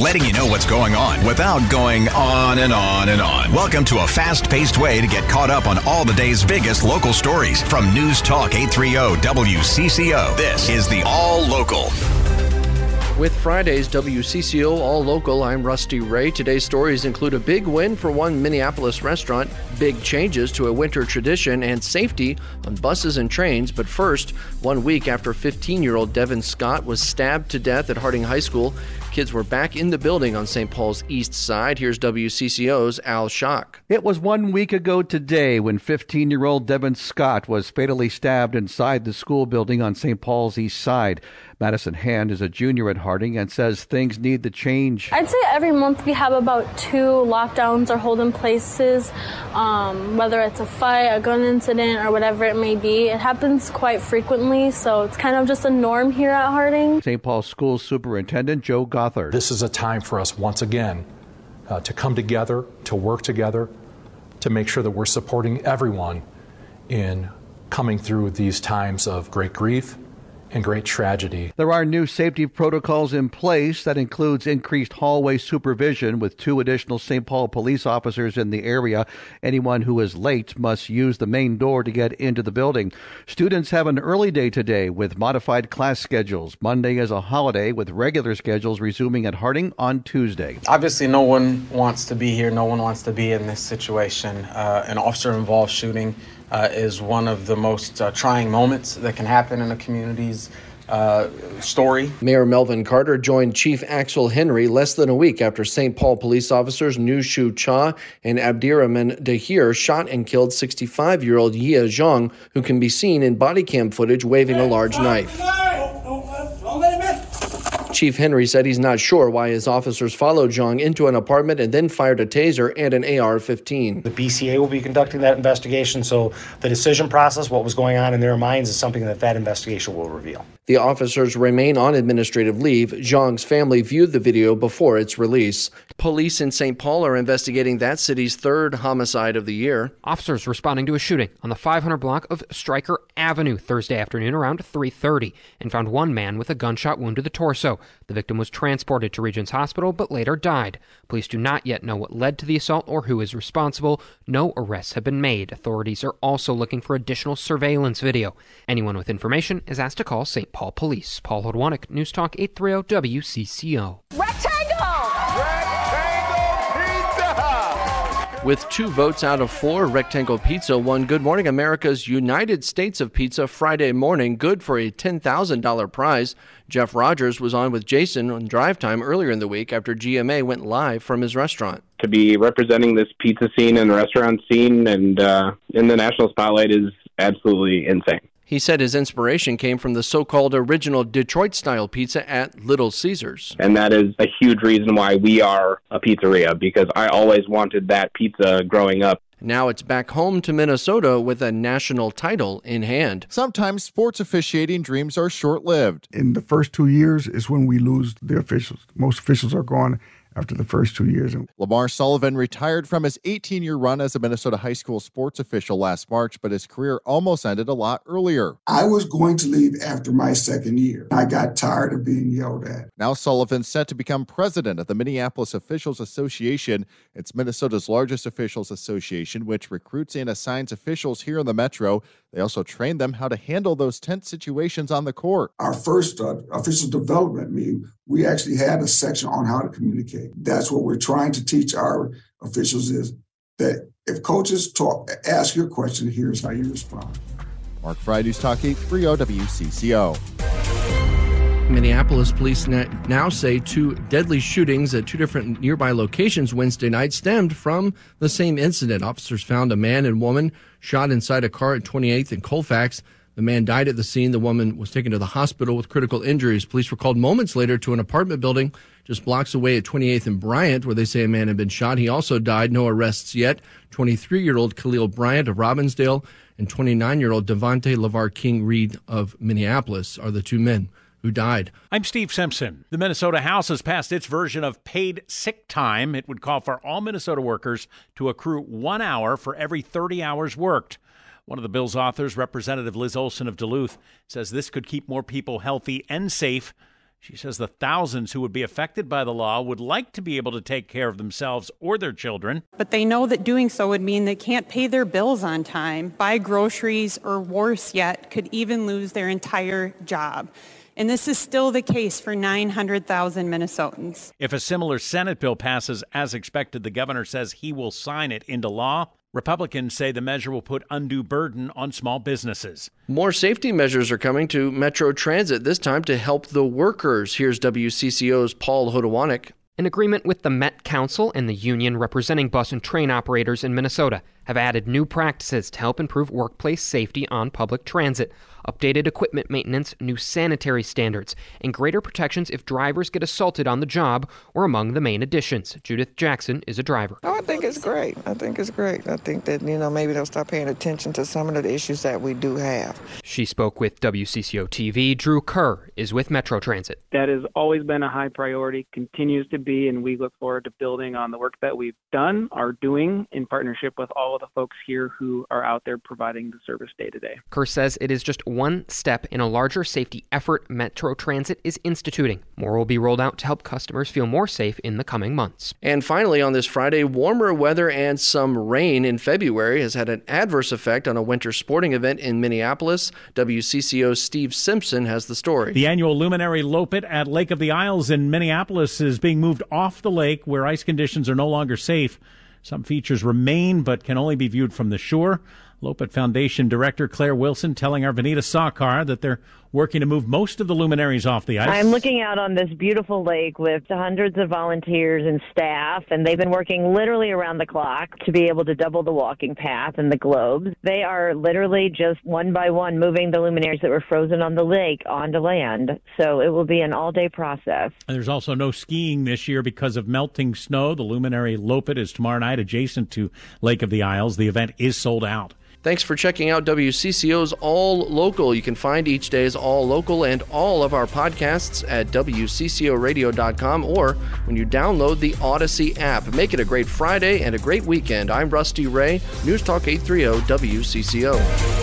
letting you know what's going on without going on and on and on. Welcome to a fast paced way to get caught up on all the day's biggest local stories from News Talk 830 WCCO. This is the All Local. With Friday's WCCO All Local, I'm Rusty Ray. Today's stories include a big win for one Minneapolis restaurant, big changes to a winter tradition, and safety on buses and trains. But first, one week after 15 year old Devin Scott was stabbed to death at Harding High School, kids were back in the building on St. Paul's east side. Here's WCCO's Al Shock. It was one week ago today when 15 year old Devin Scott was fatally stabbed inside the school building on St. Paul's east side. Madison Hand is a junior at Harding and says things need to change. I'd say every month we have about two lockdowns or holding places, um, whether it's a fight, a gun incident, or whatever it may be. It happens quite frequently, so it's kind of just a norm here at Harding. St. Paul School Superintendent Joe Gothard. This is a time for us once again uh, to come together, to work together, to make sure that we're supporting everyone in coming through these times of great grief and great tragedy. There are new safety protocols in place that includes increased hallway supervision with two additional St. Paul police officers in the area. Anyone who is late must use the main door to get into the building. Students have an early day today with modified class schedules. Monday is a holiday with regular schedules resuming at Harding on Tuesday. Obviously, no one wants to be here. No one wants to be in this situation. Uh, an officer involved shooting is one of the most uh, trying moments that can happen in a community's uh, story. Mayor Melvin Carter joined Chief Axel Henry less than a week after St. Paul police officers Nu Shu Cha and Abdirahman Dahir shot and killed 65 year old Yia Xiong, who can be seen in body cam footage waving a large knife. Chief Henry said he's not sure why his officers followed Xiong into an apartment and then fired a taser and an AR 15. The BCA will be conducting that investigation, so the decision process, what was going on in their minds, is something that that investigation will reveal. The officers remain on administrative leave. Xiong's family viewed the video before its release. Police in St. Paul are investigating that city's third homicide of the year. Officers responding to a shooting on the 500 block of Stryker Avenue Thursday afternoon around 3:30 and found one man with a gunshot wound to the torso. The victim was transported to Regions Hospital but later died. Police do not yet know what led to the assault or who is responsible. No arrests have been made. Authorities are also looking for additional surveillance video. Anyone with information is asked to call St. Paul Police. Paul Hodowanik, News Talk 830 WCCO. With two votes out of four, Wrecktangle Pizza won Good Morning America's United States of Pizza Friday morning, good for a $10,000 prize. Jeff Rogers was on with Jason on Drive Time earlier in the week after GMA went live from his restaurant. To be representing this pizza scene and restaurant scene and uh, in the national spotlight is absolutely insane. He said his inspiration came from the so called original Detroit style pizza at Little Caesars. And that is a huge reason why we are a pizzeria because I always wanted that pizza growing up. Now it's back home to Minnesota with a national title in hand. Sometimes sports officiating dreams are short lived. In the first two years is when we lose the officials. Most officials are gone after the first two years. Lamar Sullivan retired from his 18 year run as a Minnesota high school sports official last March, but his career almost ended a lot earlier. I was going to leave after my second year. I got tired of being yelled at. Now Sullivan's set to become president of the Minneapolis Officials Association. It's Minnesota's largest officials association, which recruits and assigns officials here in the metro. They also train them how to handle those tense situations on the court. Our first uh, official development meeting, we actually had a section on how to communicate. That's what we're trying to teach our officials is that if coaches talk, ask your question, here's how you respond. Mark Fridays Talk 830 WCCO. Minneapolis police now say two deadly shootings at two different nearby locations Wednesday night stemmed from the same incident. Officers found a man and woman shot inside a car at 28th and Colfax. The man died at the scene. The woman was taken to the hospital with critical injuries. Police were called moments later to an apartment building just blocks away at 28th and Bryant, where they say a man had been shot. He also died. No arrests yet. 23 year old Khalil Bryant of Robbinsdale and 29 year old Devontae LeVar King Reed of Minneapolis are the two men who died. I'm Steve Simpson. The Minnesota House has passed its version of paid sick time. It would call for all Minnesota workers to accrue one hour for every 30 hours worked. One of the bill's authors, Representative Liz Olson of Duluth, says this could keep more people healthy and safe She says the thousands who would be affected by the law would like to be able to take care of themselves or their children. But they know that doing so would mean they can't pay their bills on time, buy groceries, or worse yet, could even lose their entire job. And this is still the case for 900,000 Minnesotans. If a similar Senate bill passes as expected, the governor says he will sign it into law. Republicans say the measure will put undue burden on small businesses. More safety measures are coming to Metro Transit, this time to help the workers. Here's WCCO's Paul Hodowanik. An agreement with the Met Council and the union representing bus and train operators in Minnesota have added new practices to help improve workplace safety on public transit updated equipment maintenance, new sanitary standards, and greater protections if drivers get assaulted on the job or among the main additions. Judith Jackson is a driver. Oh, I think it's great. I think it's great. I think that, you know, maybe they'll start paying attention to some of the issues that we do have. She spoke with WCCO TV. Drew Kerr is with Metro Transit. That has always been a high priority, continues to be, and we look forward to building on the work that we've done, are doing in partnership with all of the folks here who are out there providing the service day to day. Kerr says it is just one step in a larger safety effort Metro Transit is instituting. More will be rolled out to help customers feel more safe in the coming months. And finally, on this Friday, warmer weather and some rain in February has had an adverse effect on a winter sporting event in Minneapolis. WCCO's Steve Simpson has the story. The annual Luminary Loppet at Lake of the Isles in Minneapolis is being moved off the lake where ice conditions are no longer safe. Some features remain but can only be viewed from the shore. Loppet Foundation Director Claire Wilson telling our Vineeta Sawkar that they're working to move most of the luminaries off the ice. I'm looking out on this beautiful lake with hundreds of volunteers and staff, and they've been working literally around the clock to be able to double the walking path and the globes. They are literally just one by one moving the luminaries that were frozen on the lake onto land. So it will be an all day process. And there's also no skiing this year because of melting snow. The luminary Loppet is tomorrow night adjacent to Lake of the Isles. The event is sold out. Thanks for checking out WCCO's All Local. You can find each day's All Local and all of our podcasts at WCCORadio.com or when you download the Odyssey app. Make it a great Friday and a great weekend. I'm Rusty Ray, News Talk 830 WCCO.